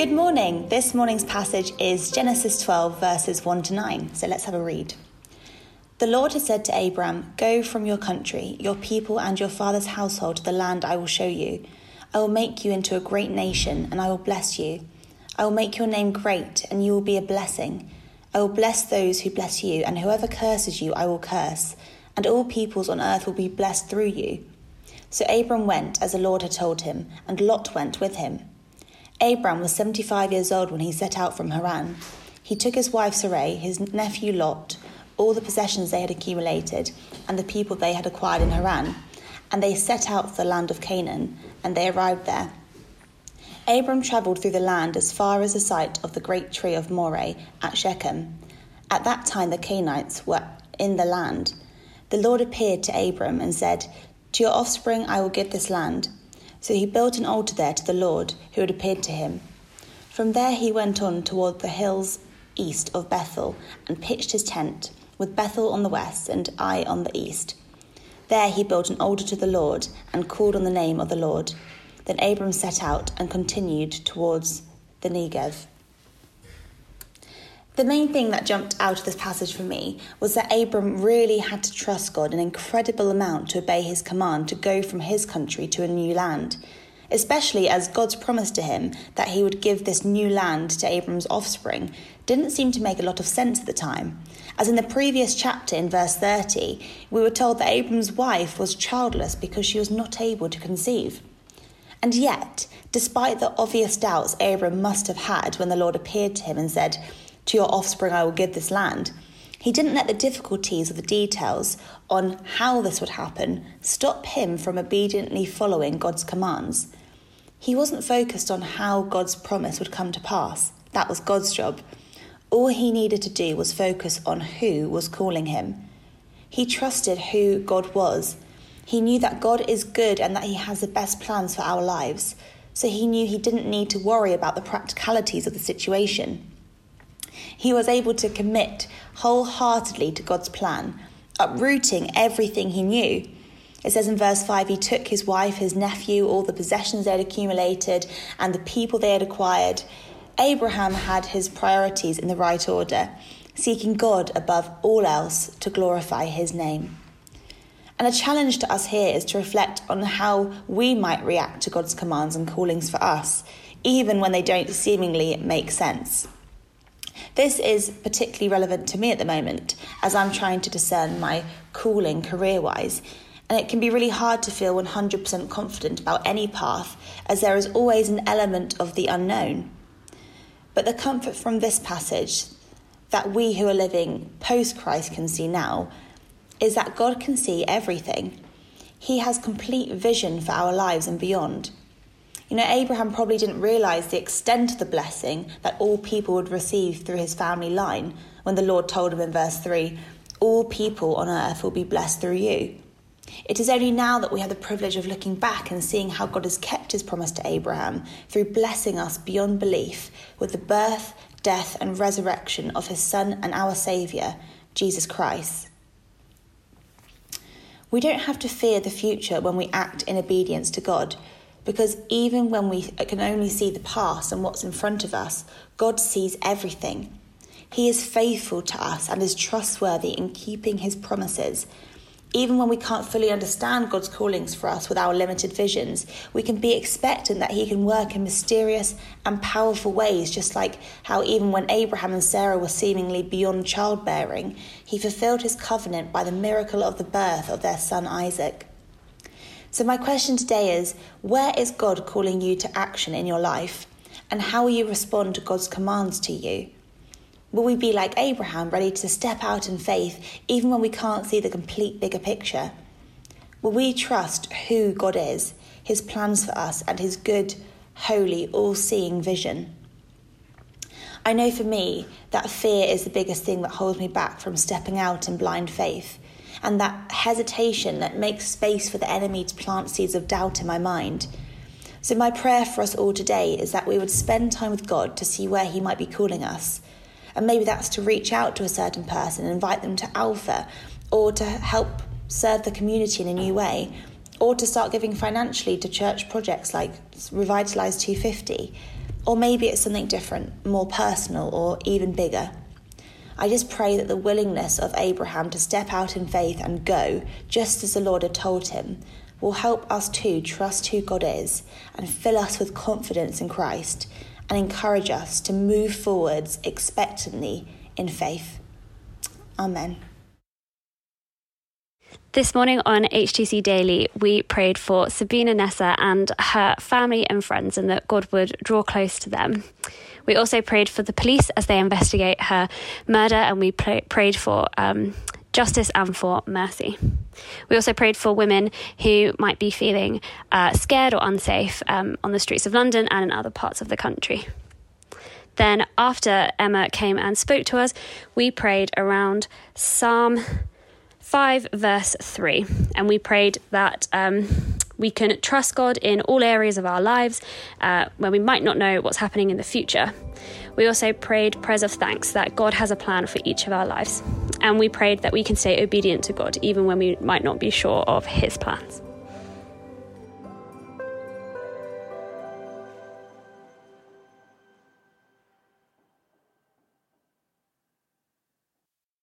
Good morning. This morning's passage is Genesis 12, verses 1 to 9. So let's have a read. The Lord has said to Abram, Go from your country, your people, and your father's household to the land I will show you. I will make you into a great nation, and I will bless you. I will make your name great, and you will be a blessing. I will bless those who bless you, and whoever curses you, I will curse. And all peoples on earth will be blessed through you. So Abram went as the Lord had told him, and Lot went with him. Abram was 75 years old when he set out from Haran. He took his wife Sarai, his nephew Lot, all the possessions they had accumulated, and the people they had acquired in Haran, and they set out for the land of Canaan, and they arrived there. Abram travelled through the land as far as the site of the great tree of Moreh at Shechem. At that time the Canaanites were in the land. The Lord appeared to Abram and said, To your offspring I will give this land. So he built an altar there to the Lord, who had appeared to him. From there he went on toward the hills east of Bethel and pitched his tent, with Bethel on the west and Ai on the east. There he built an altar to the Lord and called on the name of the Lord. Then Abram set out and continued towards the Negev. The main thing that jumped out of this passage for me was that Abram really had to trust God an incredible amount to obey his command to go from his country to a new land, especially as God's promise to him that he would give this new land to Abram's offspring didn't seem to make a lot of sense at the time. As in the previous chapter in verse 30, we were told that Abram's wife was childless because she was not able to conceive. And yet, despite the obvious doubts Abram must have had when the Lord appeared to him and said, to your offspring I will give this land. He didn't let the difficulties or the details on how this would happen stop him from obediently following God's commands. He wasn't focused on how God's promise would come to pass. That was God's job. All he needed to do was focus on who was calling him. He trusted who God was. He knew that God is good and that he has the best plans for our lives. So he knew he didn't need to worry about the practicalities of the situation. He was able to commit wholeheartedly to God's plan, uprooting everything he knew. It says in verse 5 he took his wife, his nephew, all the possessions they had accumulated, and the people they had acquired. Abraham had his priorities in the right order, seeking God above all else to glorify his name. And a challenge to us here is to reflect on how we might react to God's commands and callings for us, even when they don't seemingly make sense. This is particularly relevant to me at the moment as I'm trying to discern my calling career wise. And it can be really hard to feel 100% confident about any path as there is always an element of the unknown. But the comfort from this passage that we who are living post Christ can see now is that God can see everything. He has complete vision for our lives and beyond. You know, Abraham probably didn't realize the extent of the blessing that all people would receive through his family line when the Lord told him in verse 3 All people on earth will be blessed through you. It is only now that we have the privilege of looking back and seeing how God has kept his promise to Abraham through blessing us beyond belief with the birth, death, and resurrection of his Son and our Saviour, Jesus Christ. We don't have to fear the future when we act in obedience to God because even when we can only see the past and what's in front of us, God sees everything. He is faithful to us and is trustworthy in keeping his promises. Even when we can't fully understand God's callings for us with our limited visions, we can be expectant that He can work in mysterious and powerful ways, just like how, even when Abraham and Sarah were seemingly beyond childbearing, He fulfilled His covenant by the miracle of the birth of their son Isaac. So, my question today is where is God calling you to action in your life? And how will you respond to God's commands to you? Will we be like Abraham, ready to step out in faith even when we can't see the complete bigger picture? Will we trust who God is, his plans for us, and his good, holy, all seeing vision? I know for me that fear is the biggest thing that holds me back from stepping out in blind faith, and that hesitation that makes space for the enemy to plant seeds of doubt in my mind. So, my prayer for us all today is that we would spend time with God to see where He might be calling us. And maybe that's to reach out to a certain person invite them to Alpha, or to help serve the community in a new way, or to start giving financially to church projects like Revitalise 250. Or maybe it's something different, more personal, or even bigger. I just pray that the willingness of Abraham to step out in faith and go, just as the Lord had told him, will help us too trust who God is and fill us with confidence in Christ and encourage us to move forwards expectantly in faith. Amen. This morning on HTC Daily, we prayed for Sabina Nessa and her family and friends and that God would draw close to them. We also prayed for the police as they investigate her murder and we pray- prayed for um, justice and for mercy. We also prayed for women who might be feeling uh, scared or unsafe um, on the streets of London and in other parts of the country. Then, after Emma came and spoke to us, we prayed around Psalm 5, verse 3. And we prayed that um, we can trust God in all areas of our lives uh, when we might not know what's happening in the future. We also prayed prayers of thanks that God has a plan for each of our lives. And we prayed that we can stay obedient to God even when we might not be sure of His plans.